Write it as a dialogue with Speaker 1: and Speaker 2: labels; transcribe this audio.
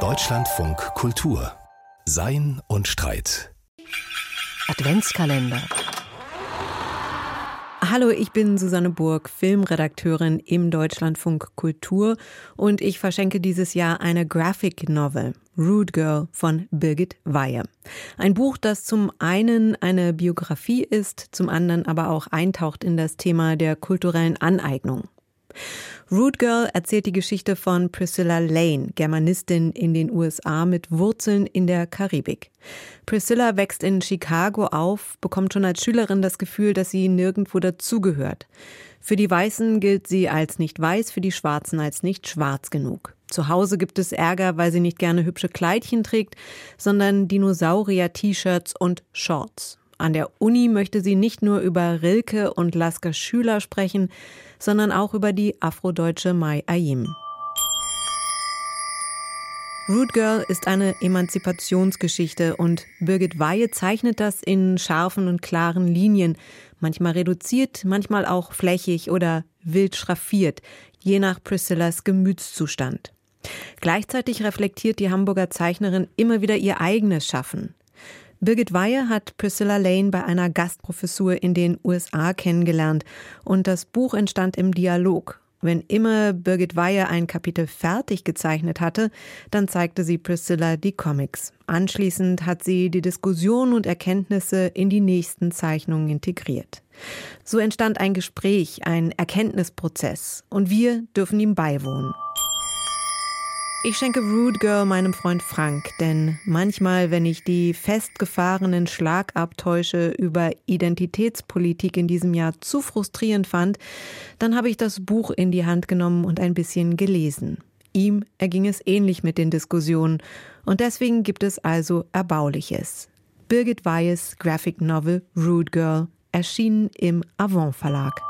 Speaker 1: Deutschlandfunk Kultur Sein und Streit
Speaker 2: Adventskalender Hallo, ich bin Susanne Burg, Filmredakteurin im Deutschlandfunk Kultur und ich verschenke dieses Jahr eine Graphic Novel, Rude Girl von Birgit Weihe. Ein Buch, das zum einen eine Biografie ist, zum anderen aber auch eintaucht in das Thema der kulturellen Aneignung. Root Girl erzählt die Geschichte von Priscilla Lane, Germanistin in den USA mit Wurzeln in der Karibik. Priscilla wächst in Chicago auf, bekommt schon als Schülerin das Gefühl, dass sie nirgendwo dazugehört. Für die Weißen gilt sie als nicht weiß, für die Schwarzen als nicht schwarz genug. Zu Hause gibt es Ärger, weil sie nicht gerne hübsche Kleidchen trägt, sondern Dinosaurier-T-Shirts und Shorts. An der Uni möchte sie nicht nur über Rilke und Lasker Schüler sprechen, sondern auch über die afrodeutsche Mai Ayim. Root Girl ist eine Emanzipationsgeschichte und Birgit Weihe zeichnet das in scharfen und klaren Linien, manchmal reduziert, manchmal auch flächig oder wild schraffiert, je nach Priscillas Gemütszustand. Gleichzeitig reflektiert die Hamburger Zeichnerin immer wieder ihr eigenes Schaffen. Birgit Weihe hat Priscilla Lane bei einer Gastprofessur in den USA kennengelernt und das Buch entstand im Dialog. Wenn immer Birgit Weihe ein Kapitel fertig gezeichnet hatte, dann zeigte sie Priscilla die Comics. Anschließend hat sie die Diskussion und Erkenntnisse in die nächsten Zeichnungen integriert. So entstand ein Gespräch, ein Erkenntnisprozess und wir dürfen ihm beiwohnen. Ich schenke Rude Girl meinem Freund Frank, denn manchmal, wenn ich die festgefahrenen Schlagabtäusche über Identitätspolitik in diesem Jahr zu frustrierend fand, dann habe ich das Buch in die Hand genommen und ein bisschen gelesen. Ihm erging es ähnlich mit den Diskussionen und deswegen gibt es also Erbauliches. Birgit Weihes Graphic Novel Rude Girl erschienen im Avon Verlag.